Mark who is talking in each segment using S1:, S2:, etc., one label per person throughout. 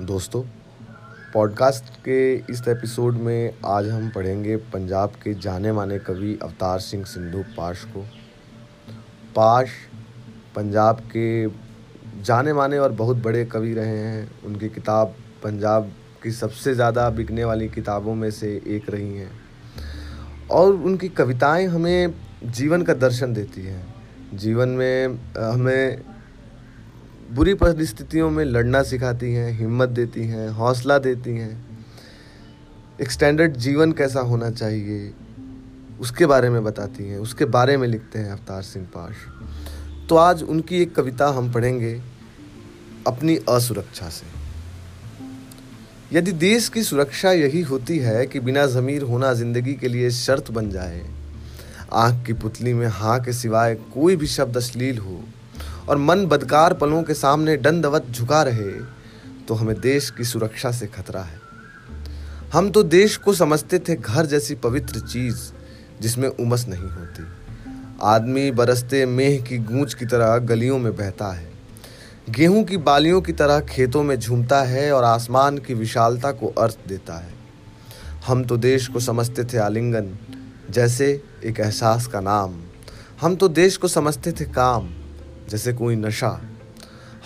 S1: दोस्तों पॉडकास्ट के इस एपिसोड में आज हम पढ़ेंगे पंजाब के जाने माने कवि अवतार सिंह सिंधु पाश को। पाश पंजाब के जाने माने और बहुत बड़े कवि रहे हैं। उनकी किताब पंजाब की सबसे ज़्यादा बिकने वाली किताबों में से एक रही हैं। और उनकी कविताएँ हमें जीवन का दर्शन देती हैं। जीवन में हमें बुरी परिस्थितियों में लड़ना सिखाती हैं, हिम्मत देती हैं, हौसला देती हैं। एक स्टैंडर्ड जीवन कैसा होना चाहिए, उसके बारे में बताती हैं, उसके बारे में लिखते हैं अवतार सिंह पाश तो आज उनकी एक कविता हम पढ़ेंगे अपनी असुरक्षा से। यदि देश की सुरक्षा यही होती है कि बिना ज़मीर होना ज़िंदगी के लिए शर्त बन जाए, आँख की पुतली में हाँ के सिवाय कोई भी शब्द अश्लील हो और मन बदकार पलों के सामने दंडवत झुका रहे तो हमें देश की सुरक्षा से खतरा है। हम तो देश को समझते थे घर जैसी पवित्र चीज़, जिसमें उमस नहीं होती। आदमी बरसते मेह की गूंज की तरह गलियों में बहता है। गेहूँ की बालियों की तरह खेतों में झूमता है और आसमान की विशालता को अर्थ देता है। हम तो देश को समझते थे आलिंगन, जैसे एक एहसास का नाम। हम तो देश को समझते थे काम। जैसे कोई नशा।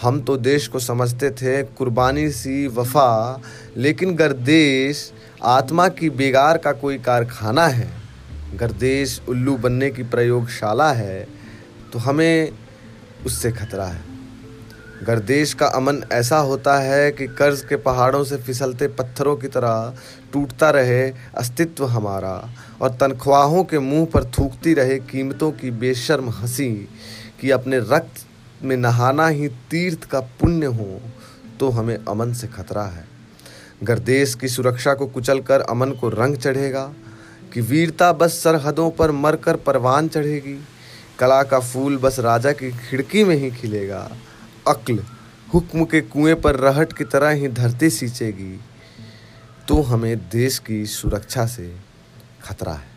S1: हम तो देश को समझते थे, कुर्बानी सी वफा, लेकिन गर्देश, आत्मा की बेगार का कोई कारखाना है। गर्देश, उल्लू बनने की प्रयोगशाला है तो हमें उससे खतरा है। गर्देश का अमन ऐसा होता है कि कर्ज के पहाड़ों से फिसलते पत्थरों की तरह टूटता रहे अस्तित्व हमारा, और तनख्वाहों के मुँह पर थूकती रहे कीमतों की बेशर्म हँसी। कि अपने रक्त में नहाना ही तीर्थ का पुण्य हो तो हमें अमन से खतरा है। अगर देश की सुरक्षा को कुचल कर अमन को रंग चढ़ेगा, कि वीरता बस सरहदों पर मरकर परवान चढ़ेगी। कला का फूल बस राजा की खिड़की में ही खिलेगा। अक्ल हुक्म के कुएँ पर रहट की तरह ही धरती सींचेगी तो हमें देश की सुरक्षा से खतरा है।